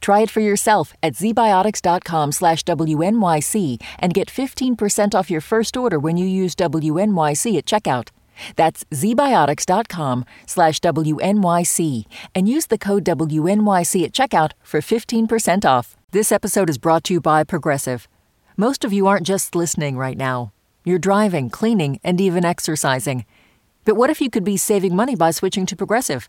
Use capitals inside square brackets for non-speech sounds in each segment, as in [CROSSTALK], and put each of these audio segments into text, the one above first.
Try it for yourself at zbiotics.com slash WNYC and get 15% off your first order when you use WNYC at checkout. That's zbiotics.com slash WNYC and use the code WNYC at checkout for 15% off. This episode is brought to you by Progressive. Most of you aren't just listening right now. You're driving, cleaning, and even exercising. But what if you could be saving money by switching to Progressive?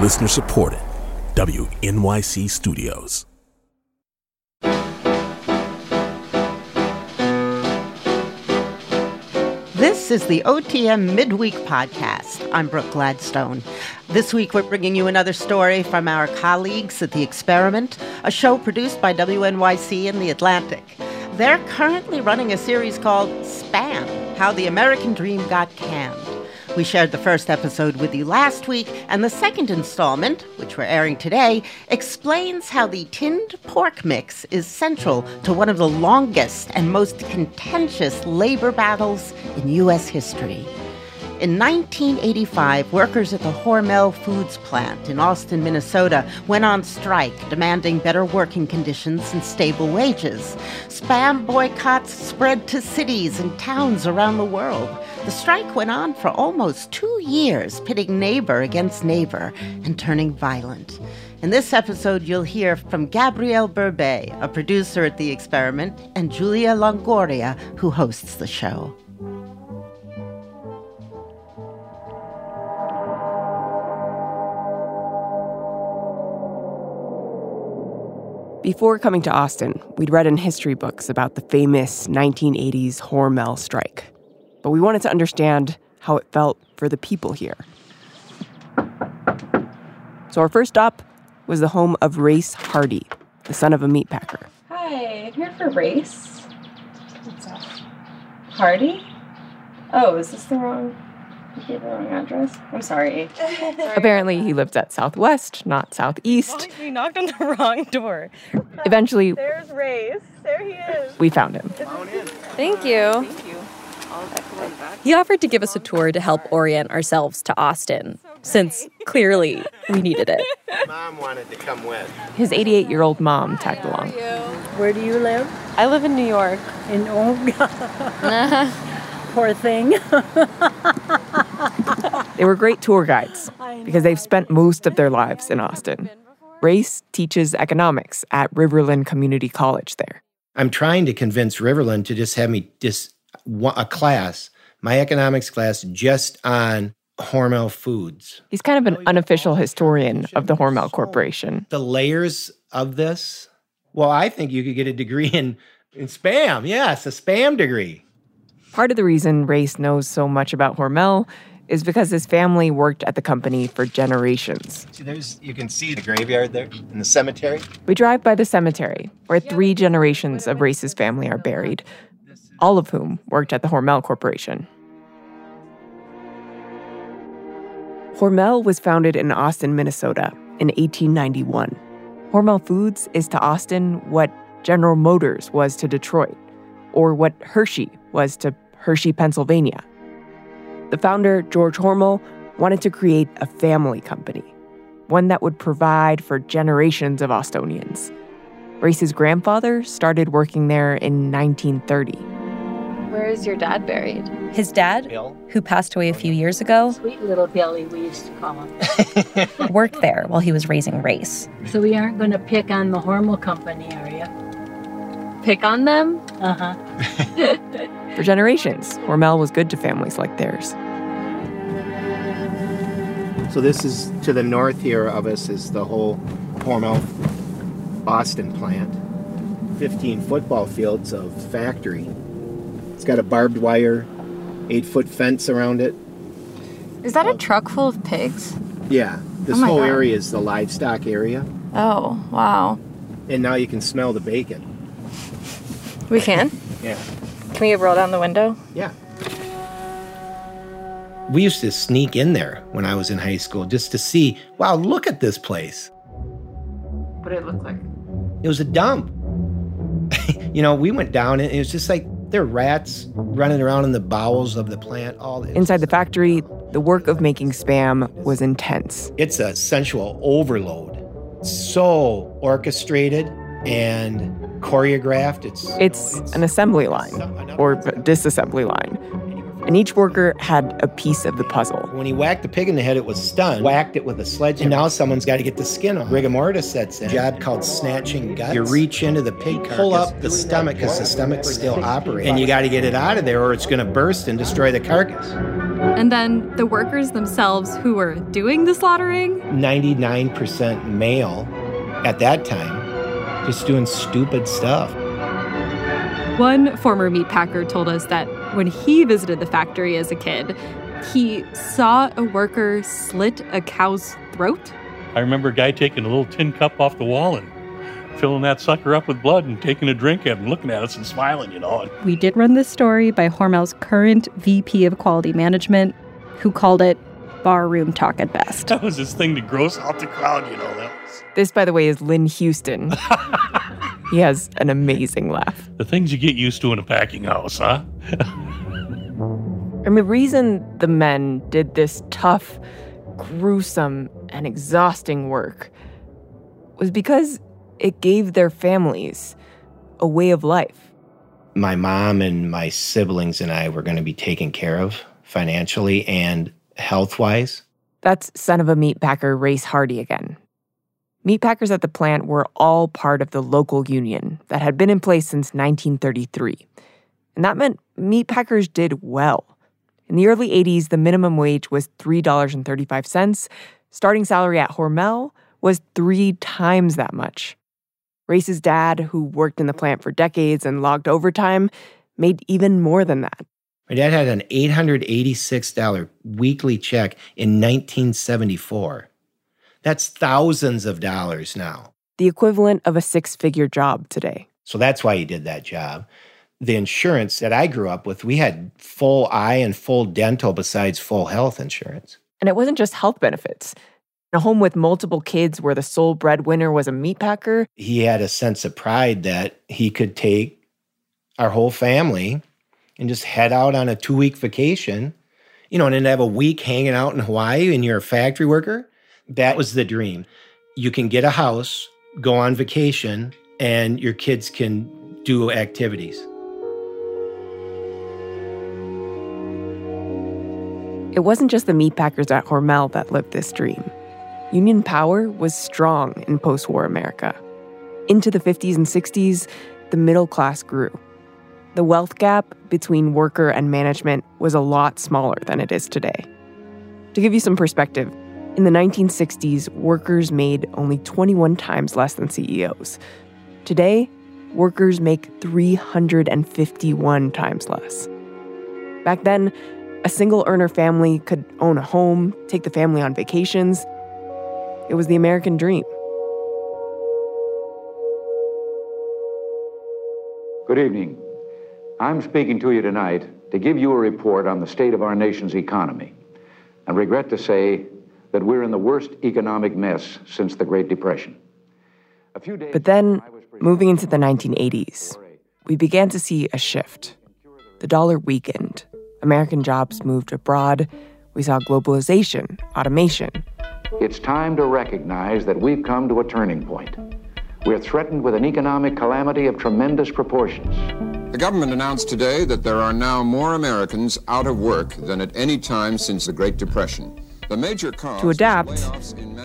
Listener supported. WNYC Studios. This is the OTM Midweek Podcast. I'm Brooke Gladstone. This week, we're bringing you another story from our colleagues at The Experiment, a show produced by WNYC and The Atlantic. They're currently running a series called Spam How the American Dream Got Canned. We shared the first episode with you last week, and the second installment, which we're airing today, explains how the tinned pork mix is central to one of the longest and most contentious labor battles in U.S. history. In 1985, workers at the Hormel Foods plant in Austin, Minnesota went on strike demanding better working conditions and stable wages. Spam boycotts spread to cities and towns around the world. The strike went on for almost two years, pitting neighbor against neighbor and turning violent. In this episode, you'll hear from Gabrielle Berbey, a producer at The Experiment, and Julia Longoria, who hosts the show. Before coming to Austin, we'd read in history books about the famous 1980s Hormel strike but we wanted to understand how it felt for the people here. So our first stop was the home of Race Hardy, the son of a meatpacker. Hi, I'm here for Race. What's up? Hardy? Oh, is this the wrong? You gave the wrong address. I'm sorry. sorry [LAUGHS] Apparently, he lived at Southwest, not Southeast. You knocked on the [LAUGHS] wrong door. Eventually, there's Race. There he is. We found him. Thank you. Thank you. He offered to give us a tour to help orient ourselves to Austin, since clearly we needed it. Mom wanted to come with. His 88 year old mom tagged along. Where do you live? I live in New York. In oh, [LAUGHS] God. poor thing. They were great tour guides because they've spent most of their lives in Austin. Race teaches economics at Riverland Community College there. I'm trying to convince Riverland to just have me just a class, my economics class, just on Hormel Foods. He's kind of an unofficial historian of the Hormel Corporation. The layers of this. Well, I think you could get a degree in, in spam. Yes, a spam degree. Part of the reason Race knows so much about Hormel is because his family worked at the company for generations. See, there's you can see the graveyard there in the cemetery. We drive by the cemetery where three generations of Race's family are buried, all of whom worked at the Hormel Corporation. Hormel was founded in Austin, Minnesota in 1891. Hormel Foods is to Austin what General Motors was to Detroit, or what Hershey was to Hershey, Pennsylvania. The founder, George Hormel, wanted to create a family company, one that would provide for generations of Austonians. Race's grandfather started working there in 1930. Where is your dad buried? His dad, Bill? who passed away a few years ago, Sweet little Billy, we used to call him. [LAUGHS] worked there while he was raising Race. So we aren't going to pick on the Hormel Company, are you? Pick on them? Uh huh. [LAUGHS] For generations, Hormel was good to families like theirs. So this is to the north here of us is the whole Hormel Boston plant. 15 football fields of factory. It's got a barbed wire, eight foot fence around it. Is that a truck full of pigs? Yeah, this Oh whole God. area is the livestock area. Oh, wow. And now you can smell the bacon. We can? Yeah. Can we roll down the window? Yeah. We used to sneak in there when I was in high school just to see, wow, look at this place. What did it look like? It was a dump. [LAUGHS] you know, we went down and it was just like there are rats running around in the bowels of the plant. All Inside the factory, the work of making spam was intense. it's a sensual overload. So orchestrated and choreographed. It's It's an assembly line, or disassembly line. And each worker had a piece of the puzzle. When he whacked the pig in the head, it was stunned. Whacked it with a sledge, and now someone's got to get the skin off. Rigor mortis sets in. Job called snatching guts. You reach into the pig, pull up the stomach because the stomach's still operating, and you got to get it out of there, or it's going to burst and destroy the carcass. And then the workers themselves who were doing the slaughtering, 99% male at that time, just doing stupid stuff. one former meatpacker told us that when he visited the factory as a kid, he saw a worker slit a cow's throat. I remember a guy taking a little tin cup off the wall and filling that sucker up with blood and taking a drink at it and looking at us and smiling, you know. We did run this story by Hormel's current VP of Quality Management, who called it barroom talk at best. That was his thing to gross out the crowd, you know. That was This, by the way, is Lynn Houston. [LAUGHS] he has an amazing laugh. the things you get used to in a packing house, huh? And the reason the men did this tough, gruesome, and exhausting work was because it gave their families a way of life. My mom and my siblings and I were going to be taken care of financially and health wise. That's son of a meatpacker, Race Hardy again. Meatpackers at the plant were all part of the local union that had been in place since 1933. And that meant meatpackers did well. In the early 80s, the minimum wage was $3.35. Starting salary at Hormel was three times that much. Race's dad, who worked in the plant for decades and logged overtime, made even more than that. My dad had an $886 weekly check in 1974. That's thousands of dollars now. The equivalent of a six figure job today. So that's why he did that job. The insurance that I grew up with, we had full eye and full dental besides full health insurance. And it wasn't just health benefits. In a home with multiple kids where the sole breadwinner was a meatpacker, He had a sense of pride that he could take our whole family and just head out on a two week vacation, you know, and then have a week hanging out in Hawaii and you're a factory worker. That was the dream. You can get a house, go on vacation, and your kids can do activities. it wasn't just the meatpackers at Hormel that lived this dream. Union power was strong in post war America. Into the 50s and 60s, the middle class grew. The wealth gap between worker and management was a lot smaller than it is today. To give you some perspective, in the 1960s, workers made only 21 times less than CEOs. Today, workers make 351 times less. Back then, a single earner family could own a home, take the family on vacations. It was the American dream. Good evening. I'm speaking to you tonight to give you a report on the state of our nation's economy. And regret to say that we're in the worst economic mess since the Great Depression. A few days But then, moving into the 1980s, we began to see a shift. The dollar weakened, American jobs moved abroad, we saw globalization, automation. It's time to recognize that we've come to a turning point. We're threatened with an economic calamity of tremendous proportions. The government announced today that there are now more Americans out of work than at any time since the Great Depression. The The major To adapt,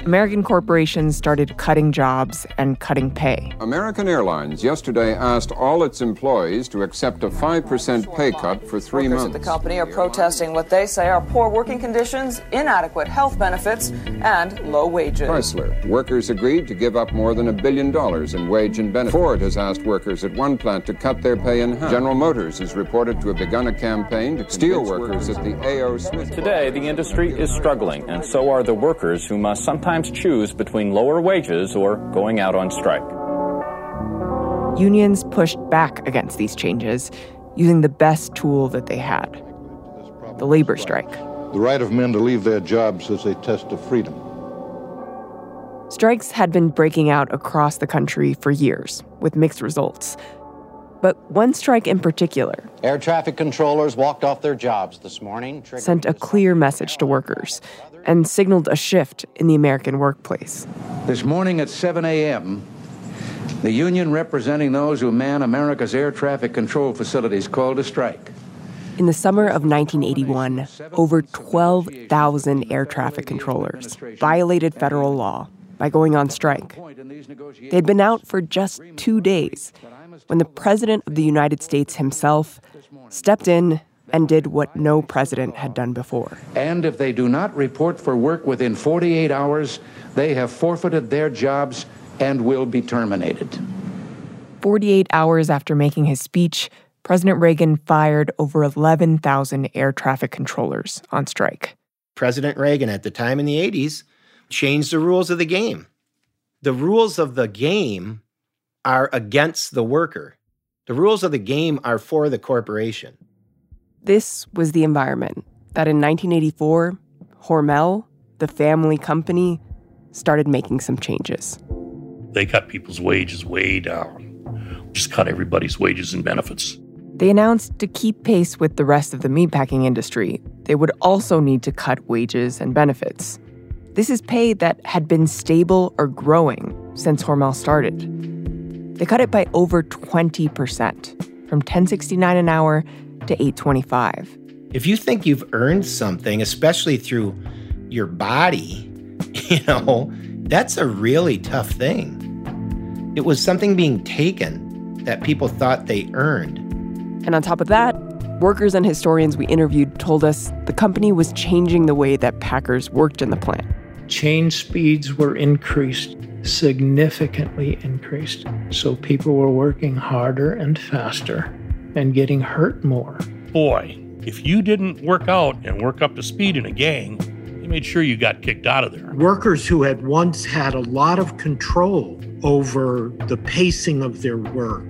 American corporations started cutting jobs and cutting pay. American Airlines yesterday asked all its employees to accept a 5% pay cut for three Workers months. at the company are protesting what they say are poor working conditions, inadequate health benefits, and low wages. Chrysler. Workers agreed to give up more than a billion dollars in wage and benefits. Ford has asked workers at one plant to cut their pay in half. General Motors is reported to have begun a campaign to steel workers at the A.O. Smith. Today, the industry is struggling, and so are the workers who must sometimes choose between lower wages or going out on strike. Unions pushed back against these changes using the best tool that they had the labor strike. The right of men to leave their jobs is a test of freedom. Strikes had been breaking out across the country for years, with mixed results. But one strike in particular Air traffic controllers walked off their jobs this morning. triggering sent a clear message to workers and signaled a shift in the American workplace. This morning at 7 a.m., the union representing those who man America's air traffic control facilities called a strike. In the summer of 1981, over 12,000 air traffic controllers violated federal law by going on strike. They'd been out for just two days when the President of the United States himself stepped in and did what no president had done before. And if they do not report for work within 48 hours, they have forfeited their jobs and will be terminated. 48 hours after making his speech, President Reagan fired over 11,000 air traffic controllers on strike. President Reagan at the time in the 80s changed the rules of the game. The rules of the game are against the worker. The rules of the game are for the corporation. This was the environment that in 1984, Hormel, the family company, started making some changes. They cut people's wages way down. Just cut everybody's wages and benefits. They announced to keep pace with the rest of the meatpacking industry, they would also need to cut wages and benefits. This is pay that had been stable or growing since Hormel started. They cut it by over 20%, from 1069 an hour to 825. If you think you've earned something, especially through your body, [LAUGHS] you know, that's a really tough thing. It was something being taken that people thought they earned. And on top of that, workers and historians we interviewed told us the company was changing the way that packers worked in the plant. Chain speeds were increased, significantly increased. So people were working harder and faster and getting hurt more. Boy, if you didn't work out and work up to speed in a gang, they made sure you got kicked out of there. Workers who had once had a lot of control over the pacing of their work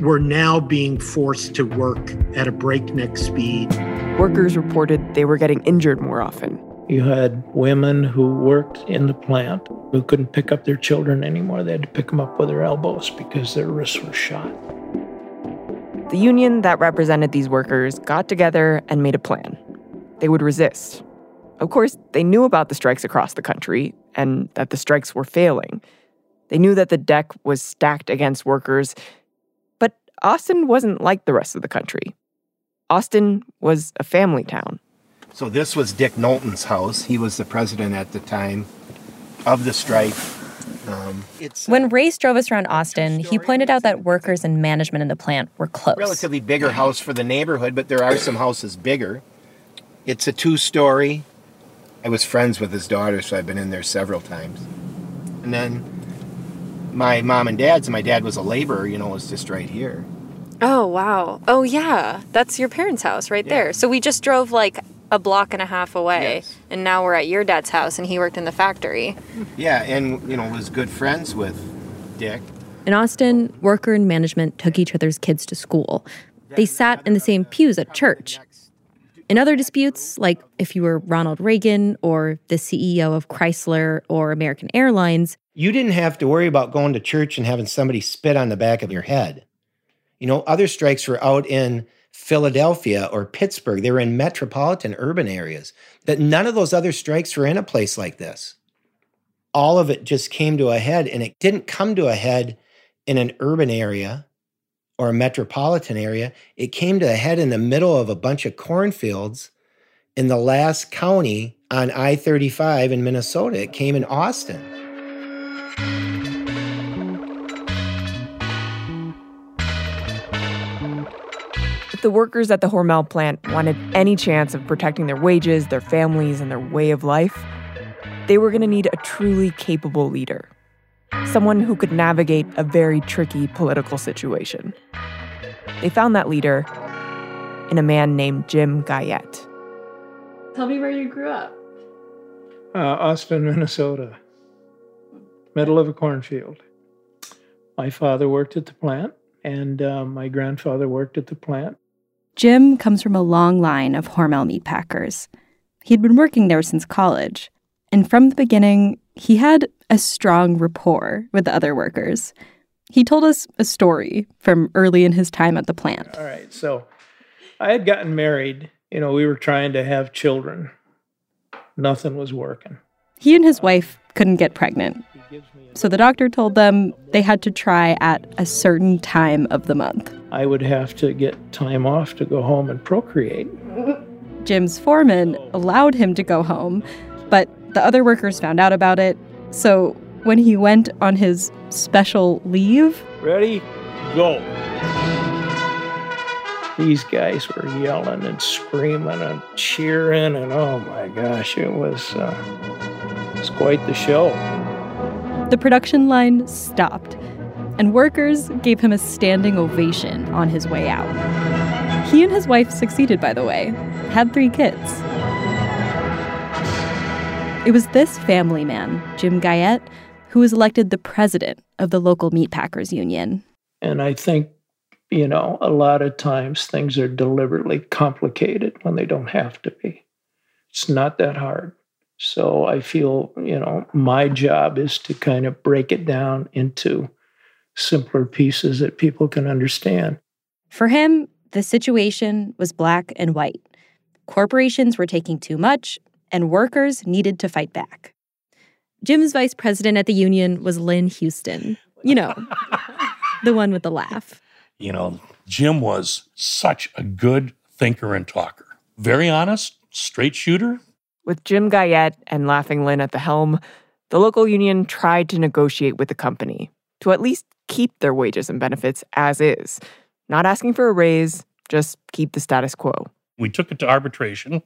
were now being forced to work at a breakneck speed. Workers reported they were getting injured more often. You had women who worked in the plant who couldn't pick up their children anymore. They had to pick them up with their elbows because their wrists were shot. The union that represented these workers got together and made a plan. They would resist. Of course, they knew about the strikes across the country and that the strikes were failing. They knew that the deck was stacked against workers. But Austin wasn't like the rest of the country. Austin was a family town. So this was Dick Knowlton's house. He was the president at the time of the strike. Um, it's When Race drove us around Austin, he pointed out that workers and management in the plant were close. relatively bigger house for the neighborhood, but there are some houses bigger. It's a two-story. I was friends with his daughter, so I've been in there several times. And then my mom and dad's, and my dad was a laborer, you know, was just right here. Oh, wow. Oh, yeah. That's your parents' house right there. So we just drove like a block and a half away, and now we're at your dad's house, and he worked in the factory. Yeah, and you know, was good friends with Dick. In Austin, worker and management took each other's kids to school. They sat in the same pews at church. In other disputes, like if you were Ronald Reagan or the CEO of Chrysler or American Airlines, You didn't have to worry about going to church and having somebody spit on the back of your head. You know, other strikes were out in Philadelphia or Pittsburgh. They were in metropolitan urban areas. That none of those other strikes were in a place like this. All of it just came to a head, and it didn't come to a head in an urban area or a metropolitan area. It came to a head in the middle of a bunch of cornfields in the last county on I 35 in Minnesota. It came in Austin. The workers at the Hormel plant wanted any chance of protecting their wages, their families, and their way of life, they were going to need a truly capable leader. Someone who could navigate a very tricky political situation. They found that leader in a man named Jim Guyette. Tell me where you grew up. Uh, Austin, Minnesota, middle of a cornfield. My father worked at the plant, and uh, my grandfather worked at the plant. Jim comes from a long line of Hormel meat packers. He'd been working there since college, and from the beginning, he had a strong rapport with the other workers. He told us a story from early in his time at the plant. All right, so I had gotten married. You know, we were trying to have children. Nothing was working. He and his wife couldn't get pregnant. So the doctor told them they had to try at a certain time of the month. I would have to get time off to go home and procreate. Jim's foreman allowed him to go home, but the other workers found out about it. So when he went on his special leave, Ready? Go. These guys were yelling and screaming and cheering, and oh my gosh, it was, uh, it was quite the show. The production line stopped, and workers gave him a standing ovation on his way out. He and his wife succeeded, by the way, had three kids. It was this family man, Jim Guyette, who was elected the president of the local meatpackers union. And I think, you know, a lot of times things are deliberately complicated when they don't have to be. It's not that hard. So I feel, you know, my job is to kind of break it down into simpler pieces that people can understand. For him, the situation was black and white. Corporations were taking too much, and workers needed to fight back. Jim's vice president at the union was Lynn Houston. You know, [LAUGHS] the one with the laugh. You know, Jim was such a good thinker and talker. Very honest, straight shooter. With Jim Guyette and Laughing Lynn at the helm, the local union tried to negotiate with the company to at least keep their wages and benefits as is, not asking for a raise, just keep the status quo. We took it to arbitration.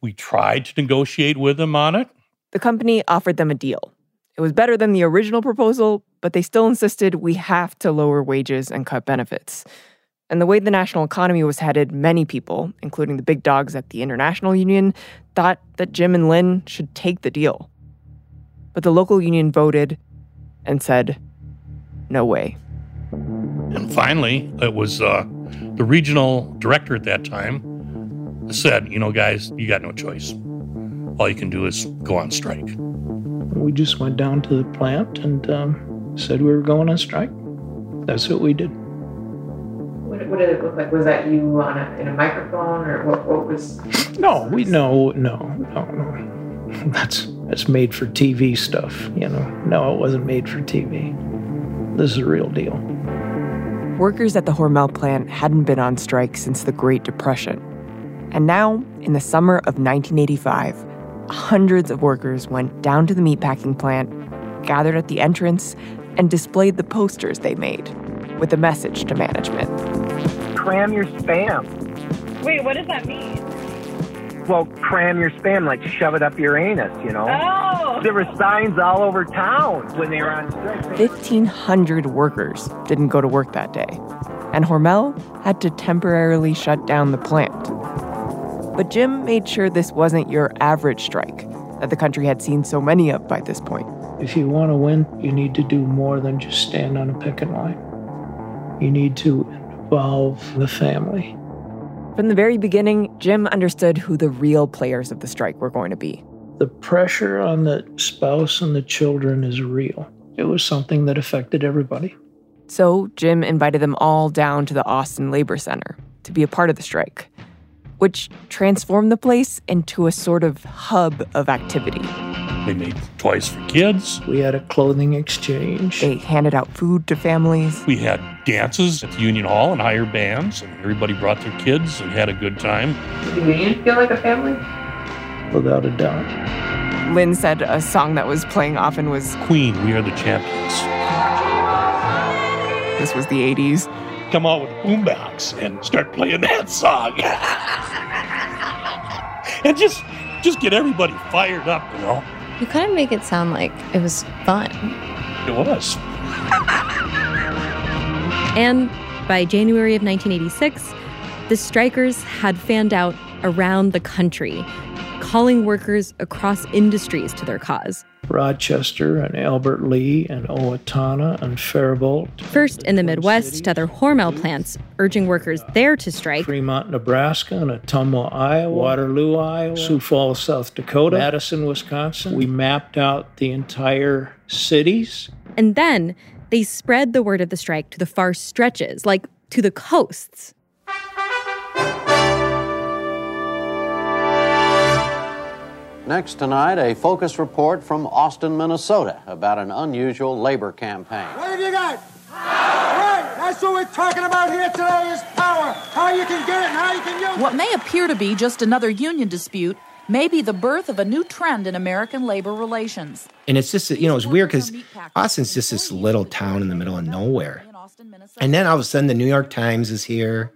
We tried to negotiate with them on it. The company offered them a deal. It was better than the original proposal, but they still insisted we have to lower wages and cut benefits. And the way the national economy was headed, many people, including the big dogs at the International Union, thought that Jim and Lynn should take the deal. But the local union voted and said, no way. And finally, it was uh, the regional director at that time said, you know, guys, you got no choice. All you can do is go on strike. We just went down to the plant and um, said we were going on strike. That's what we did. What, what did it look like? Was that you on a, in a microphone, or what, what was? No, we no, no, no, no. That's that's made for TV stuff, you know. No, it wasn't made for TV. This is a real deal. Workers at the Hormel plant hadn't been on strike since the Great Depression. And now, in the summer of 1985, hundreds of workers went down to the meatpacking plant, gathered at the entrance, and displayed the posters they made with a message to management. Cram your spam. Wait, what does that mean? Well, cram your spam, like shove it up your anus, you know? Oh! There were signs all over town when they were on strike. 1,500 workers didn't go to work that day, and Hormel had to temporarily shut down the plant. But Jim made sure this wasn't your average strike that the country had seen so many of by this point. If you want to win, you need to do more than just stand on a picket line. You need to involve the family. From the very beginning, Jim understood who the real players of the strike were going to be. The pressure on the spouse and the children is real. It was something that affected everybody. So Jim invited them all down to the Austin Labor Center to be a part of the strike, which transformed the place into a sort of hub of activity. They made toys for kids. We had a clothing exchange. They handed out food to families. We had dances at the Union Hall and hired bands, and everybody brought their kids and had a good time. Did the union feel like a family? without a doubt. Lynn said a song that was playing often was Queen, We Are the Champions. This was the 80s. Come out with boombox and start playing that song. [LAUGHS] and just just get everybody fired up, you know? You kind of make it sound like it was fun. It was. And by January of 1986, the strikers had fanned out around the country, calling workers across industries to their cause. Rochester and Albert Lea and Owatonna and Faribault. First in the Midwest to other Hormel plants, urging workers there to strike. Fremont, Nebraska, and Ottumwa, Iowa, Waterloo, Iowa, Sioux Falls, South Dakota, Madison, Wisconsin. We mapped out the entire cities. And then they spread the word of the strike to the far stretches, like to the coasts. Next tonight, a focus report from Austin, Minnesota about an unusual labor campaign. What have you got? Right, that's what we're talking about here today is power. How you can get it and how you can use it. What may appear to be just another union dispute may be the birth of a new trend in American labor relations. And it's just, you know, it's weird because Austin's just this little town in the middle of nowhere. And then all of a sudden, the New York Times is here,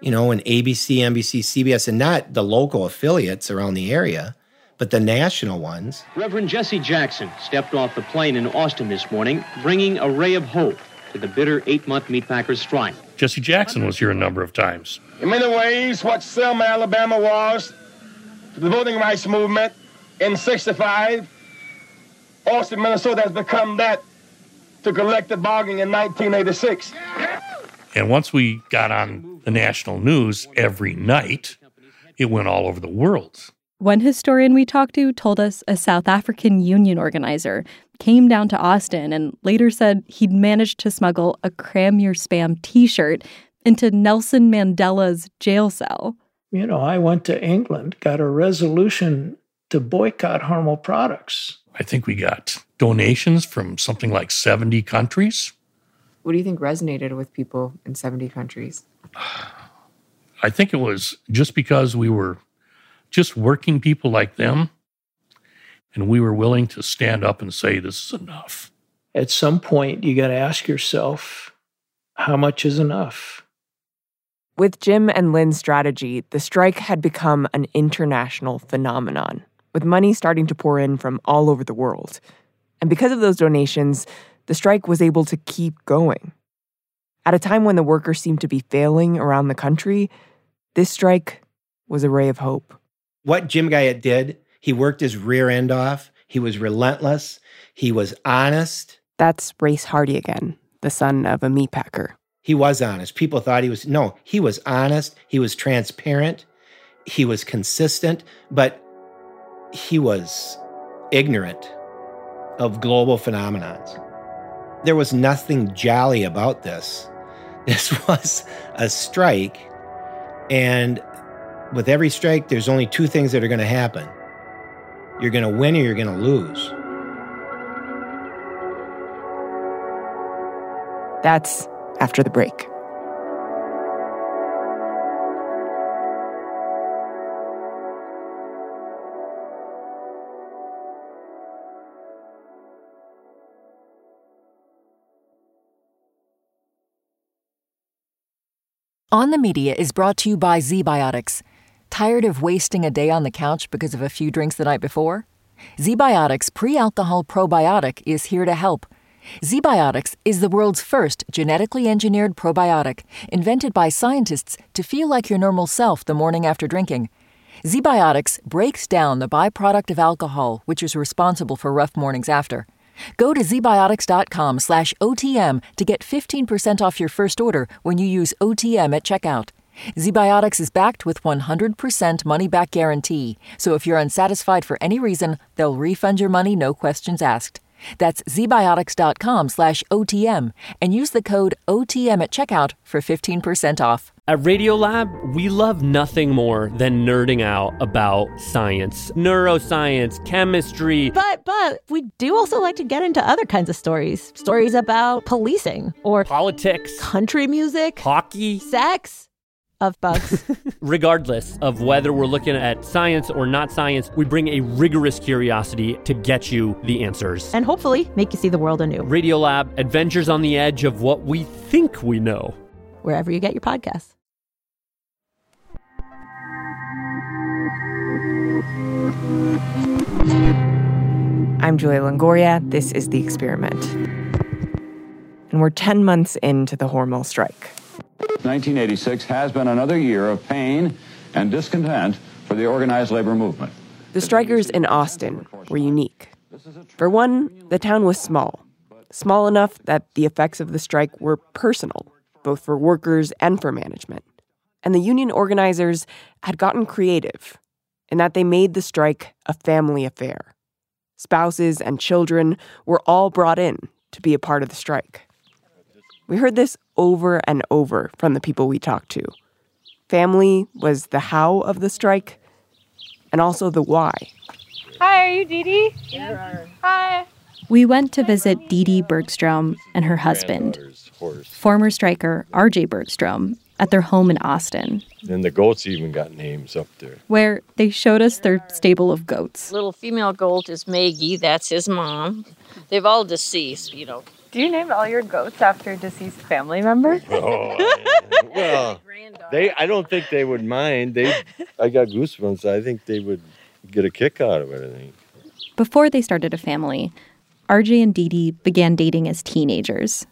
you know, and ABC, NBC, CBS, and not the local affiliates around the area, but the national ones. Reverend Jesse Jackson stepped off the plane in Austin this morning, bringing a ray of hope to the bitter eight month meatpackers strike. Jesse Jackson was here a number of times. In many ways, what Selma, Alabama was to the voting rights movement in 65, Austin, Minnesota has become that to collective bargaining in 1986. And once we got on the national news every night, it went all over the world. One historian we talked to told us a South African union organizer came down to Austin and later said he'd managed to smuggle a Cram Your Spam t shirt into Nelson Mandela's jail cell. You know, I went to England, got a resolution to boycott Hormel products. I think we got donations from something like 70 countries. What do you think resonated with people in 70 countries? [SIGHS] I think it was just because we were just working people like them and we were willing to stand up and say, this is enough. At some point, you got to ask yourself, how much is enough? With Jim and Lynn's strategy, the strike had become an international phenomenon, with money starting to pour in from all over the world. And because of those donations, the strike was able to keep going. At a time when the workers seemed to be failing around the country, this strike was a ray of hope. What Jim Guyette did, he worked his rear end off. He was relentless. He was honest. That's Race Hardy again, the son of a meatpacker. He was honest. People thought he was, no, he was honest. He was transparent. He was consistent, but he was ignorant of global phenomenons. There was nothing jolly about this. [LAUGHS] This was a strike. And with every strike, there's only two things that are going to happen you're going to win or you're going to lose. That's after the break. On the Media is brought to you by ZBiotics. Tired of wasting a day on the couch because of a few drinks the night before? ZBiotics pre alcohol probiotic is here to help. ZBiotics is the world's first genetically engineered probiotic invented by scientists to feel like your normal self the morning after drinking. ZBiotics breaks down the byproduct of alcohol, which is responsible for rough mornings after. Go to zbiotics.com slash OTM to get 15% off your first order when you use OTM at checkout. ZBiotics is backed with 100% money back guarantee, so if you're unsatisfied for any reason, they'll refund your money no questions asked. That's zbiotics.com slash OTM and use the code OTM at checkout for 15% off. At Radiolab, we love nothing more than nerding out about science, neuroscience, chemistry. But but we do also like to get into other kinds of stories. Stories about policing or politics, country music, hockey, sex. Of bugs. [LAUGHS] Regardless of whether we're looking at science or not science, we bring a rigorous curiosity to get you the answers. and hopefully make you see the world anew, Radiolab, adventures on the edge of what we think we know. wherever you get your podcasts. I'm Julia Longoria. This is The Experiment. And we're 10 months into the Hormel strike. 1986 has been another year of pain and discontent for the organized labor movement. The strikers in Austin were unique. For one, the town was small, small enough that the effects of the strike were personal, both for workers and for management. And the union organizers had gotten creative in that they made the strike a family affair. Spouses and children were all brought in to be a part of the strike. We heard this over and over from the people we talked to. Family was the how of the strike and also the why. Hi, are you Dee Dee? Yeah. Hi. We went to visit Dee Dee Bergstrom and her husband, former striker RJ Bergstrom, at their home in Austin, And the goats even got names up there. where they showed us their stable of goats. Little female goat is Maggie. That's his mom. They've all deceased, you know. Do you name all your goats after deceased family members? [LAUGHS] Oh, well, [LAUGHS] they. I don't think they would mind. They. I got goosebumps. I think they would get a kick out of it. I think. Before they started a family, RJ and Dee Dee began dating as teenagers.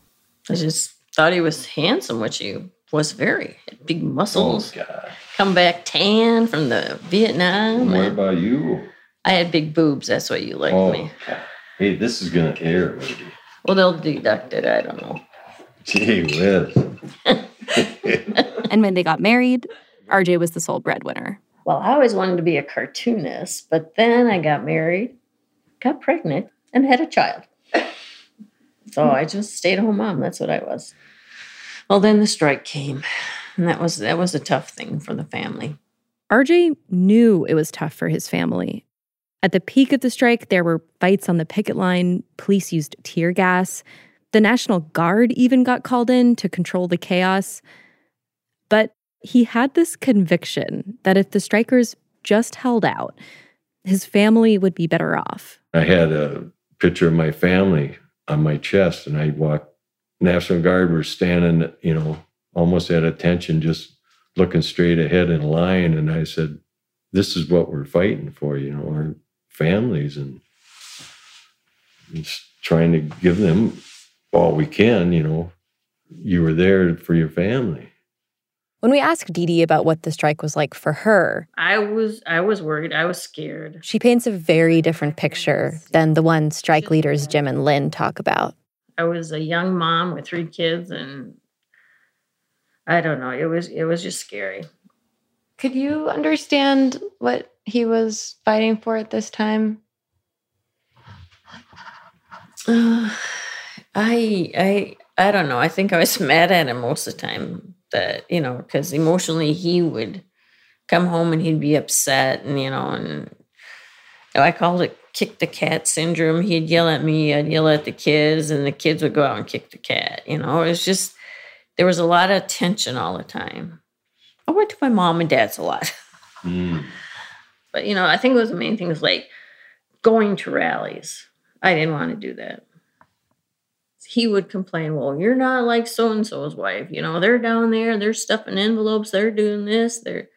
I just thought he was handsome, which he was very. Had big muscles. Oh, Come back tan from the Vietnam. What and about you? I had big boobs. That's why you liked Oh, me. hey, this is gonna air. Maybe. Well, they'll deduct it. I don't know. Gee whiz. And when they got married, RJ was the sole breadwinner. Well, I always wanted to be a cartoonist, but then I got married, got pregnant, and had a child. So I just stayed home mom. That's what I was. Well, then the strike came, and that was that was a tough thing for the family. RJ knew it was tough for his family. At the peak of the strike, there were fights on the picket line, police used tear gas. The National Guard even got called in to control the chaos. But he had this conviction that if the strikers just held out, his family would be better off. I had a picture of my family on my chest, and I walked. National Guard were standing, you know, almost at attention, just looking straight ahead in line. And I said, "This is what we're fighting for, you know, our families, and just trying to give them all we can. You know, you were there for your family." When we asked Dee Dee about what the strike was like for her, I was I was worried. I was scared. she paints a very different picture than the one strike leaders Jim and Lynn talk about. I was a young mom with three kids, and I don't know. It was it was just scary. Could you understand what he was fighting for at this time? Uh, I I I don't know. I think I was [LAUGHS] mad at him most of the time. That you know, because emotionally he would come home and he'd be upset, and you know, and I called it "kick the cat syndrome." He'd yell at me, I'd yell at the kids, and the kids would go out and kick the cat. You know, it was just there was a lot of tension all the time. I went to my mom and dad's a lot. But you know, I think it was the main thing was like going to rallies. I didn't want to do that. He would complain, "Well, you're not like so and so's wife. You know, they're down there, they're stuffing envelopes, they're doing this. They're."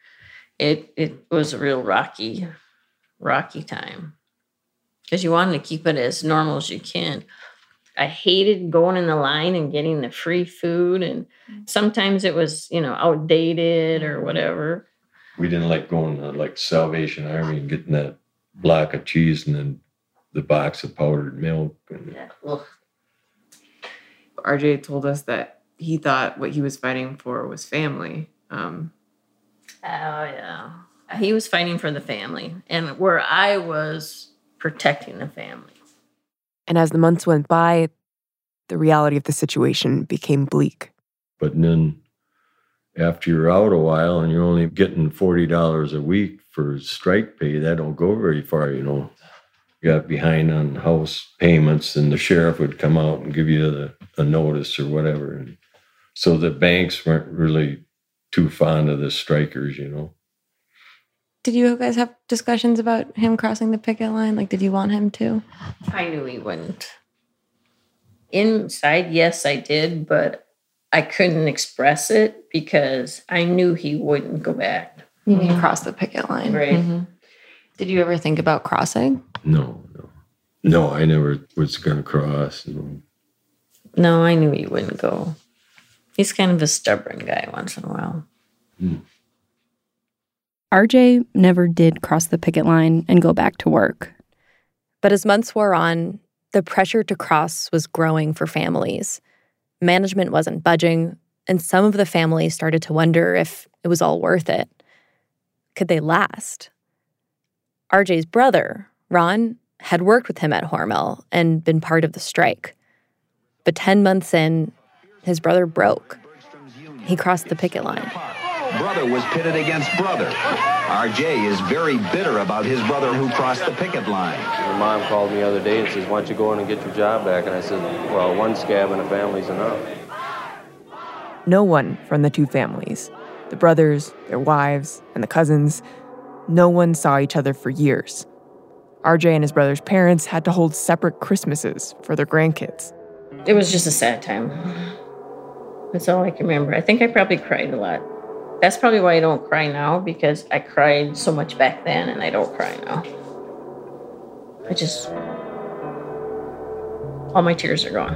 It it was a real rocky, rocky time because you wanted to keep it as normal as you can. I hated going in the line and getting the free food, and mm. sometimes it was you know outdated or mm-hmm. whatever. We didn't like going to like Salvation Army and getting that block of cheese and then the box of powdered milk. And RJ told us that he thought what he was fighting for was family. Um, Oh yeah. He was fighting for the family, and where I was protecting the family. and as the months went by, the reality of the situation became bleak. But then after you're out a while and you're only getting forty dollars a week for strike pay, that don't go very far, you know. You got behind on house payments, and the sheriff would come out and give you the, a notice or whatever. And so the banks weren't really too fond of the strikers, you know. Did you guys have discussions about him crossing the picket line? Like, did you want him to? I knew he wouldn't. Inside, yes, I did, but I couldn't express it because I knew he wouldn't go back. You mean cross the picket line? Right. Mhm. Did you ever think about crossing? No, no. No, I never was going to cross. No. No, I knew he wouldn't go. He's kind of a stubborn guy once in a while. RJ never did cross the picket line and go back to work. But as months wore on, the pressure to cross was growing for families. Management wasn't budging, and some of the families started to wonder if it was all worth it. Could they last? RJ's brother, Ron, had worked with him at Hormel and been part of the strike. But 10 months in, his brother broke. He crossed the picket line. Brother was pitted against brother. RJ is very bitter about his brother who crossed the picket line. My mom called me the other day and says, why don't you go in and get your job back? And I said, well, one scab in a family's enough. No one from the two families the brothers, their wives, and the cousins no one saw each other for years. RJ and his brother's parents had to hold separate Christmases for their grandkids. It was just a sad time. That's all I can remember. I think I probably cried a lot. That's probably why I don't cry now because I cried so much back then and I don't cry now. I just. All my tears are gone.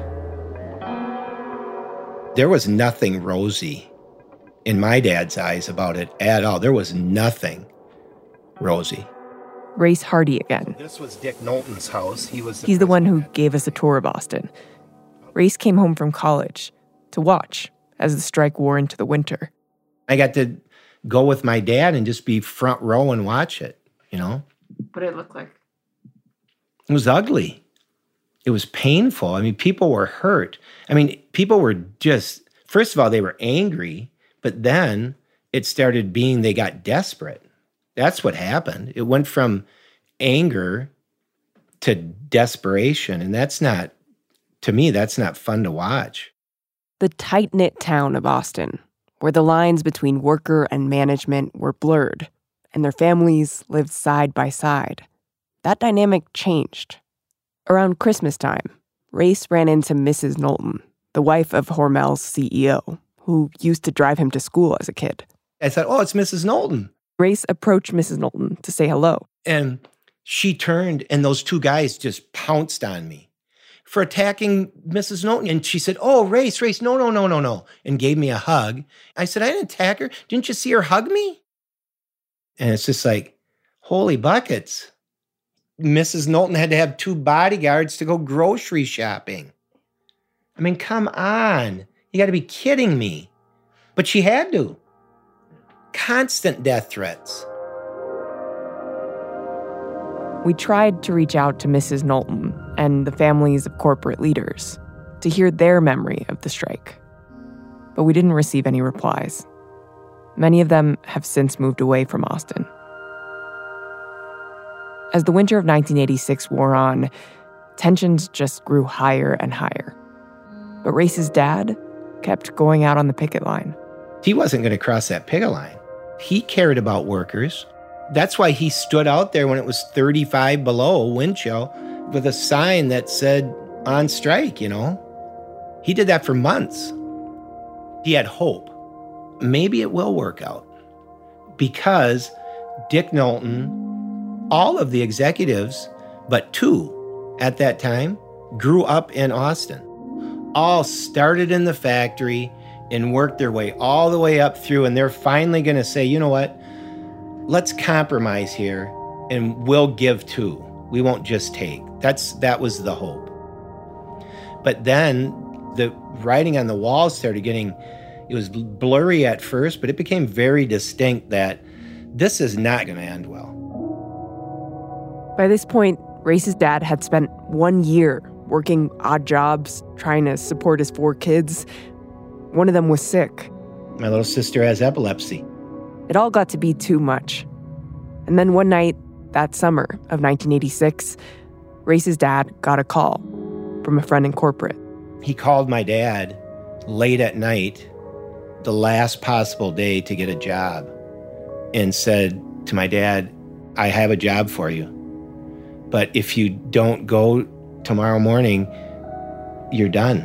There was nothing rosy in my dad's eyes about it at all. There was nothing rosy. Race Hardy again. This was Dick Knowlton's house. He was He's the one who gave us a tour of Austin. Race came home from college to watch as the strike wore into the winter. I got to go with my dad and just be front row and watch it, you know? What did it look like? It was ugly. It was painful. I mean, people were hurt. I mean, people were just, first of all, they were angry, but then it started being they got desperate. That's what happened. It went from anger to desperation. And that's not, to me, that's not fun to watch. The tight knit town of Austin, where the lines between worker and management were blurred and their families lived side by side. That dynamic changed. Around Christmas time, Race ran into Mrs. Knowlton, the wife of Hormel's CEO, who used to drive him to school as a kid. I said, oh, it's Mrs. Knowlton. Race approached Mrs. Knowlton to say hello. And she turned, and those two guys just pounced on me for attacking Mrs. Knowlton. And she said, Oh, Race, Race, no, no, no, no, no, and gave me a hug. I said, I didn't attack her. Didn't you see her hug me? And it's just like, holy buckets. Mrs. Knowlton had to have two bodyguards to go grocery shopping. I mean, come on. You got to be kidding me. But she had to. Constant death threats. We tried to reach out to Mrs. Knowlton and the families of corporate leaders to hear their memory of the strike. But we didn't receive any replies. Many of them have since moved away from Austin. As the winter of 1986 wore on, tensions just grew higher and higher. But Race's dad kept going out on the picket line. He wasn't going to cross that picket line. He cared about workers. That's why he stood out there when it was 35 below wind chill with a sign that said on strike, you know. He did that for months. He had hope. Maybe it will work out because Dick Knowlton, all of the executives, but two at that time, grew up in Austin. All started in the factory and worked their way all the way up through, and they're finally going to say, you know what? Let's compromise here and we'll give too. We won't just take. That's that was the hope. But then the writing on the walls started getting it was blurry at first, but it became very distinct that this is not going to end well. By this point, Race's dad had spent one year working odd jobs, trying to support his four kids. One of them was sick. My little sister has epilepsy. It all got to be too much. And then one night, that summer of 1986, Race's dad got a call from a friend in corporate. He called my dad late at night the last possible day to get a job and said to my dad, I have a job for you. But if you don't go tomorrow morning, you're done.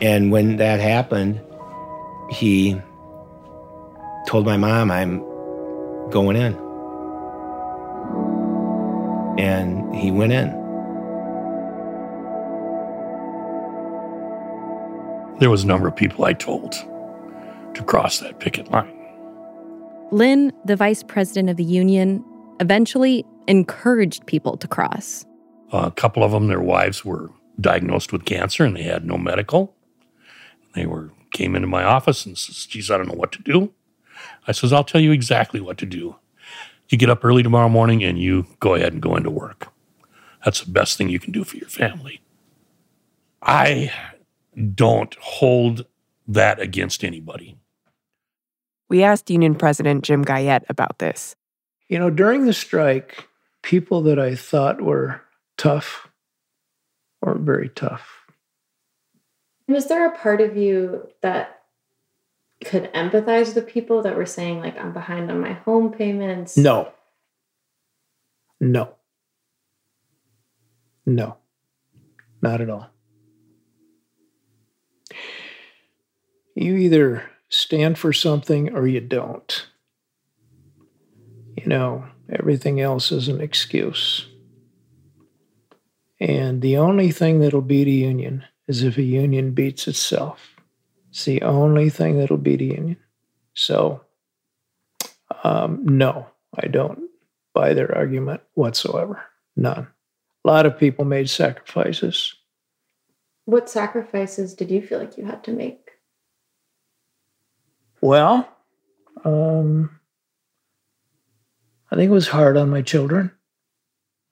And when that happened, he told my mom, I'm going in. And he went in. There was a number of people I told to cross that picket line. Lynn, the vice president of the union, eventually encouraged people to cross. a couple of them, their wives were diagnosed with cancer and they had no medical. They were came into my office and says, geez, I don't know what to do. I says, I'll tell you exactly what to do. You get up early tomorrow morning and you go ahead and go into work. That's the best thing you can do for your family. I don't hold that against anybody. We asked Union President Jim Guyette about this. You know, during the strike, people that I thought were tough weren't very tough. Was there a part of you that could empathize with the people that were saying, like, I'm behind on my home payments? No. No. No. Not at all. You either stand for something or you don't. You know, everything else is an excuse. And the only thing that'll beat a union is if a union beats itself. It's the only thing that'll beat a union. So, um, no, I don't buy their argument whatsoever. None. A lot of people made sacrifices. What sacrifices did you feel like you had to make? Well, um, I think it was hard on my children.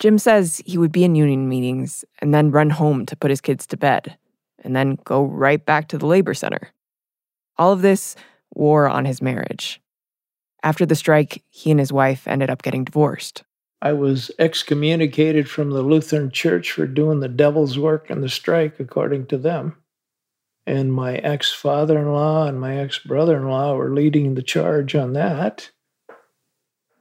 Jim says he would be in union meetings and then run home to put his kids to bed, and then go right back to the labor center. All of this wore on his marriage. After the strike, he and his wife ended up getting divorced. I was excommunicated from the Lutheran Church for doing the devil's work in the strike, according to them. And my ex father in law and my ex brother in law were leading the charge on that.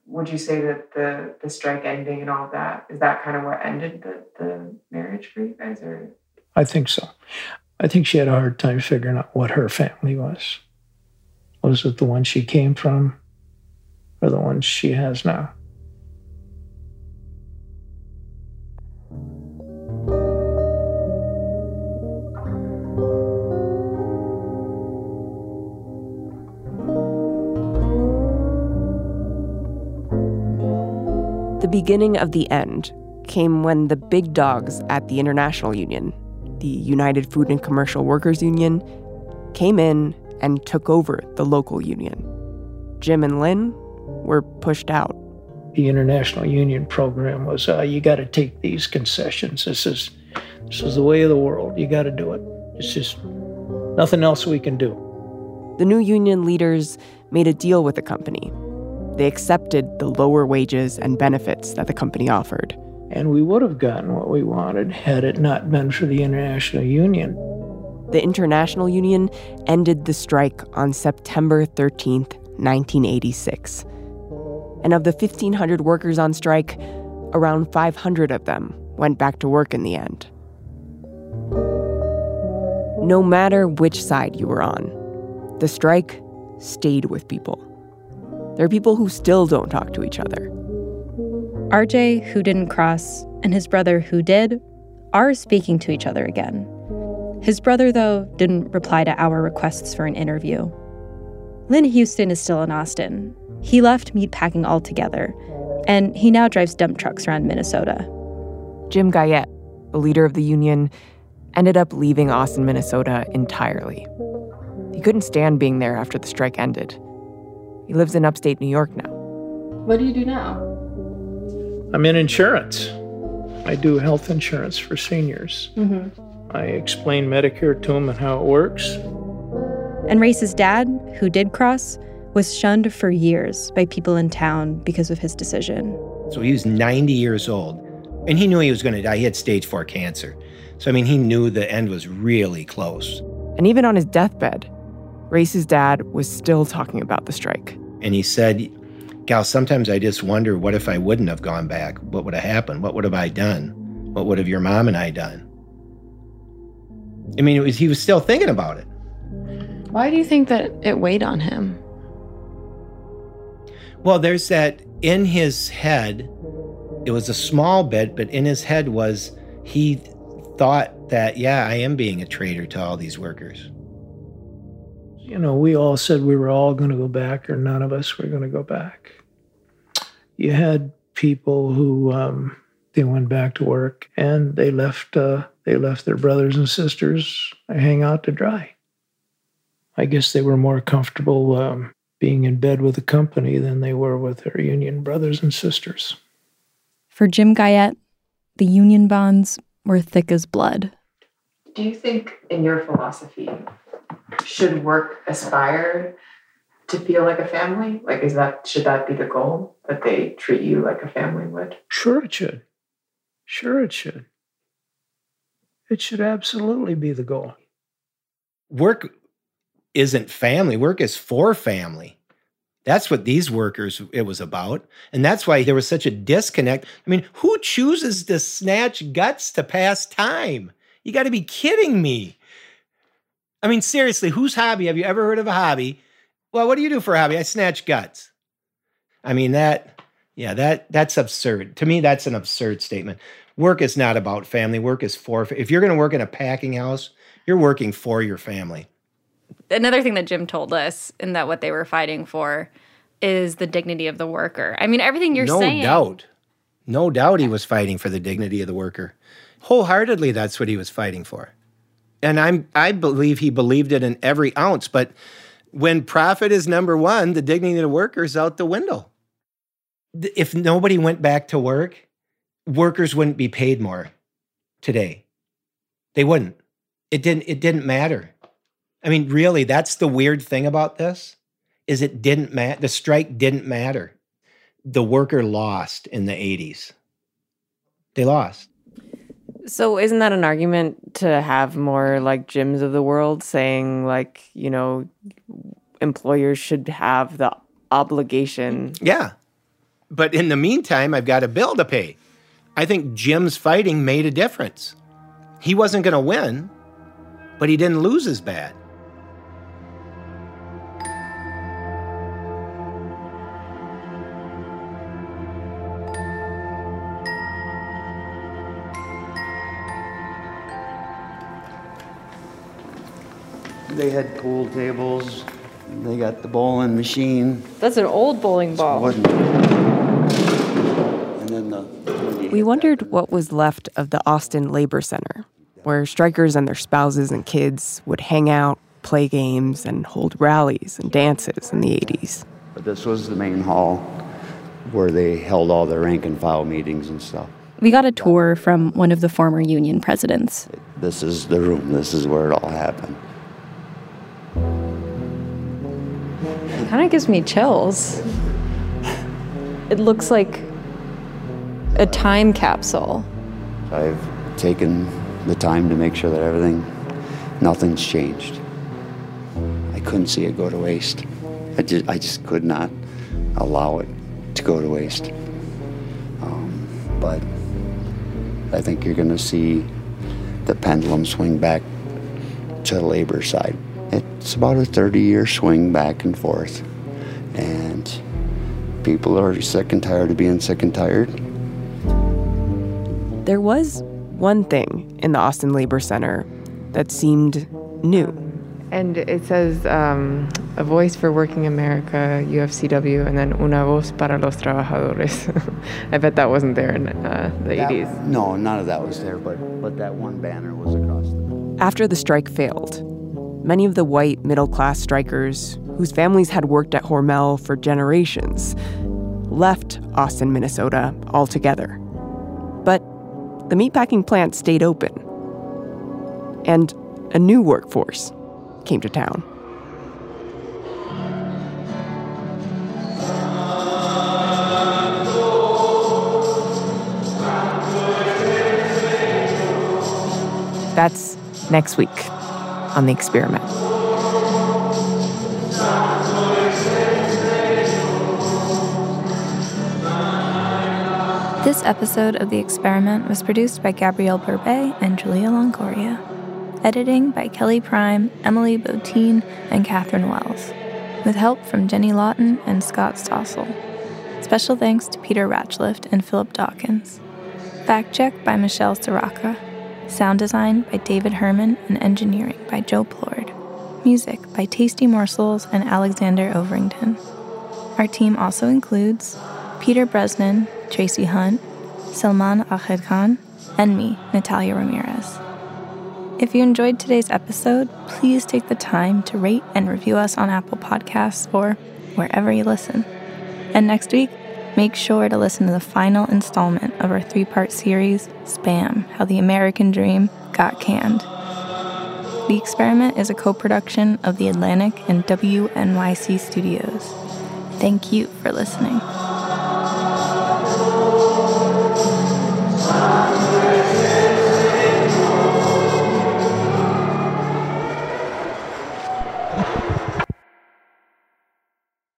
Would you say that the, the strike ending and all of that, is that kind of what ended the, the marriage for you guys? Or I think so. I think she had a hard time figuring out what her family was. Was it the one she came from or the one she has now? The beginning of the end came when the big dogs at the International Union, the United Food and Commercial Workers Union, came in and took over the local union. Jim and Lynn were pushed out. The International Union program was uh, you got to take these concessions. This is this is the way of the world. You got to do it. It's just nothing else we can do. The new union leaders made a deal with the company. They accepted the lower wages and benefits that the company offered. And we would have gotten what we wanted had it not been for the International Union. The International Union ended the strike on September 13th, 1986. And of the 1,500 workers on strike, around 500 of them went back to work in the end. No matter which side you were on, the strike stayed with people. There are people who still don't talk to each other. RJ, who didn't cross, and his brother, who did, are speaking to each other again. His brother, though, didn't reply to our requests for an interview. Lynn Houston is still in Austin. He left meatpacking altogether, and he now drives dump trucks around Minnesota. Jim Guyette, the leader of the union, ended up leaving Austin, Minnesota entirely. He couldn't stand being there after the strike ended. He lives in upstate New York now. What do you do now? I'm in insurance. I do health insurance for seniors. Mm-hmm. I explain Medicare to them and how it works. And Race's dad, who did cross, was shunned for years by people in town because of his decision. So he was 90 years old, and he knew he was going to die. He had stage four cancer. So, I mean, he knew the end was really close. And even on his deathbed, Race's dad was still talking about the strike. And he said, Gal, sometimes I just wonder what if I wouldn't have gone back? What would have happened? What would have I done? What would have your mom and I done? I mean, it was, he was still thinking about it. Why do you think that it weighed on him? Well, there's that in his head, it was a small bit, but in his head was he thought that, yeah, I am being a traitor to all these workers. You know, we all said we were all going to go back, or none of us were going to go back. You had people who um, they went back to work and they left uh, they left their brothers and sisters hang out to dry. I guess they were more comfortable um, being in bed with the company than they were with their union brothers and sisters. For Jim Guyette, the union bonds were thick as blood. Do you think, in your philosophy, should work aspire to feel like a family? Like, is that should that be the goal that they treat you like a family would? Sure, it should. Sure, it should. It should absolutely be the goal. Work isn't family, work is for family. That's what these workers it was about. And that's why there was such a disconnect. I mean, who chooses to snatch guts to pass time? You got to be kidding me. I mean, seriously, whose hobby? Have you ever heard of a hobby? Well, what do you do for a hobby? I snatch guts. I mean, that, yeah, that that's absurd. To me, that's an absurd statement. Work is not about family. Work is for, if you're going to work in a packing house, you're working for your family another thing that Jim told us and that what they were fighting for is the dignity of the worker. I mean, everything you're no saying. No doubt. No doubt he was fighting for the dignity of the worker. Wholeheartedly, that's what he was fighting for. And I'm I believe he believed it in every ounce. But when profit is number one, the dignity of the worker is out the window. If nobody went back to work, workers wouldn't be paid more today. They wouldn't. It didn't it didn't matter. I mean, really, that's the weird thing about this is it didn't matter. The strike didn't matter. The worker lost in the 80s. They lost. So isn't that an argument to have more like Jims of the world saying like, you know, employers should have the obligation. Yeah. But in the meantime, I've got a bill to pay. I think Jim's fighting made a difference. He wasn't going to win, but he didn't lose as bad. They had pool tables. They got the bowling machine. That's an old bowling ball. And then the. We wondered what was left of the Austin Labor Center, where strikers and their spouses and kids would hang out, play games, and hold rallies and dances in the 80s. But this was the main hall where they held all their rank and file meetings and stuff. We got a tour from one of the former union presidents. This is the room, this is where it all happened. Kind of gives me chills. It looks like a time capsule. I've taken the time to make sure that everything, nothing's changed. I couldn't see it go to waste. I just, I just could not allow it to go to waste. Um, but I think you're going to see the pendulum swing back to the labor side. It's about a 30 year swing back and forth. And people are sick and tired of being sick and tired. There was one thing in the Austin Labor Center that seemed new. And it says um, a voice for working America, UFCW, and then una voz para los trabajadores. [LAUGHS] I bet that wasn't there in uh, the that, 80s. No, none of that was there, but, but that one banner was across the. After the strike failed, many of the white middle class strikers whose families had worked at Hormel for generations left Austin, Minnesota altogether. But the meatpacking plant stayed open, and a new workforce came to town. That's next week on the experiment. This episode of The Experiment was produced by Gabrielle Berbey and Julia Longoria. Editing by Kelly Prime, Emily Botein, and Catherine Wells, with help from Jenny Lawton and Scott Stossel. Special thanks to Peter Ratchliff and Philip Dawkins. Fact check by Michelle Soraka. Sound design by David Herman and engineering by Joe Plourde. Music by Tasty Morsels and Alexander Overington. Our team also includes Peter Bresnan, Tracy Hunt, Salman Ahmed Khan, and me, Natalia Ramirez. If you enjoyed today's episode, please take the time to rate and review us on Apple Podcasts or wherever you listen. And next week, make sure to listen to the final installment of our three part series, Spam How the American Dream Got Canned. The Experiment is a co production of The Atlantic and WNYC Studios. Thank you for listening.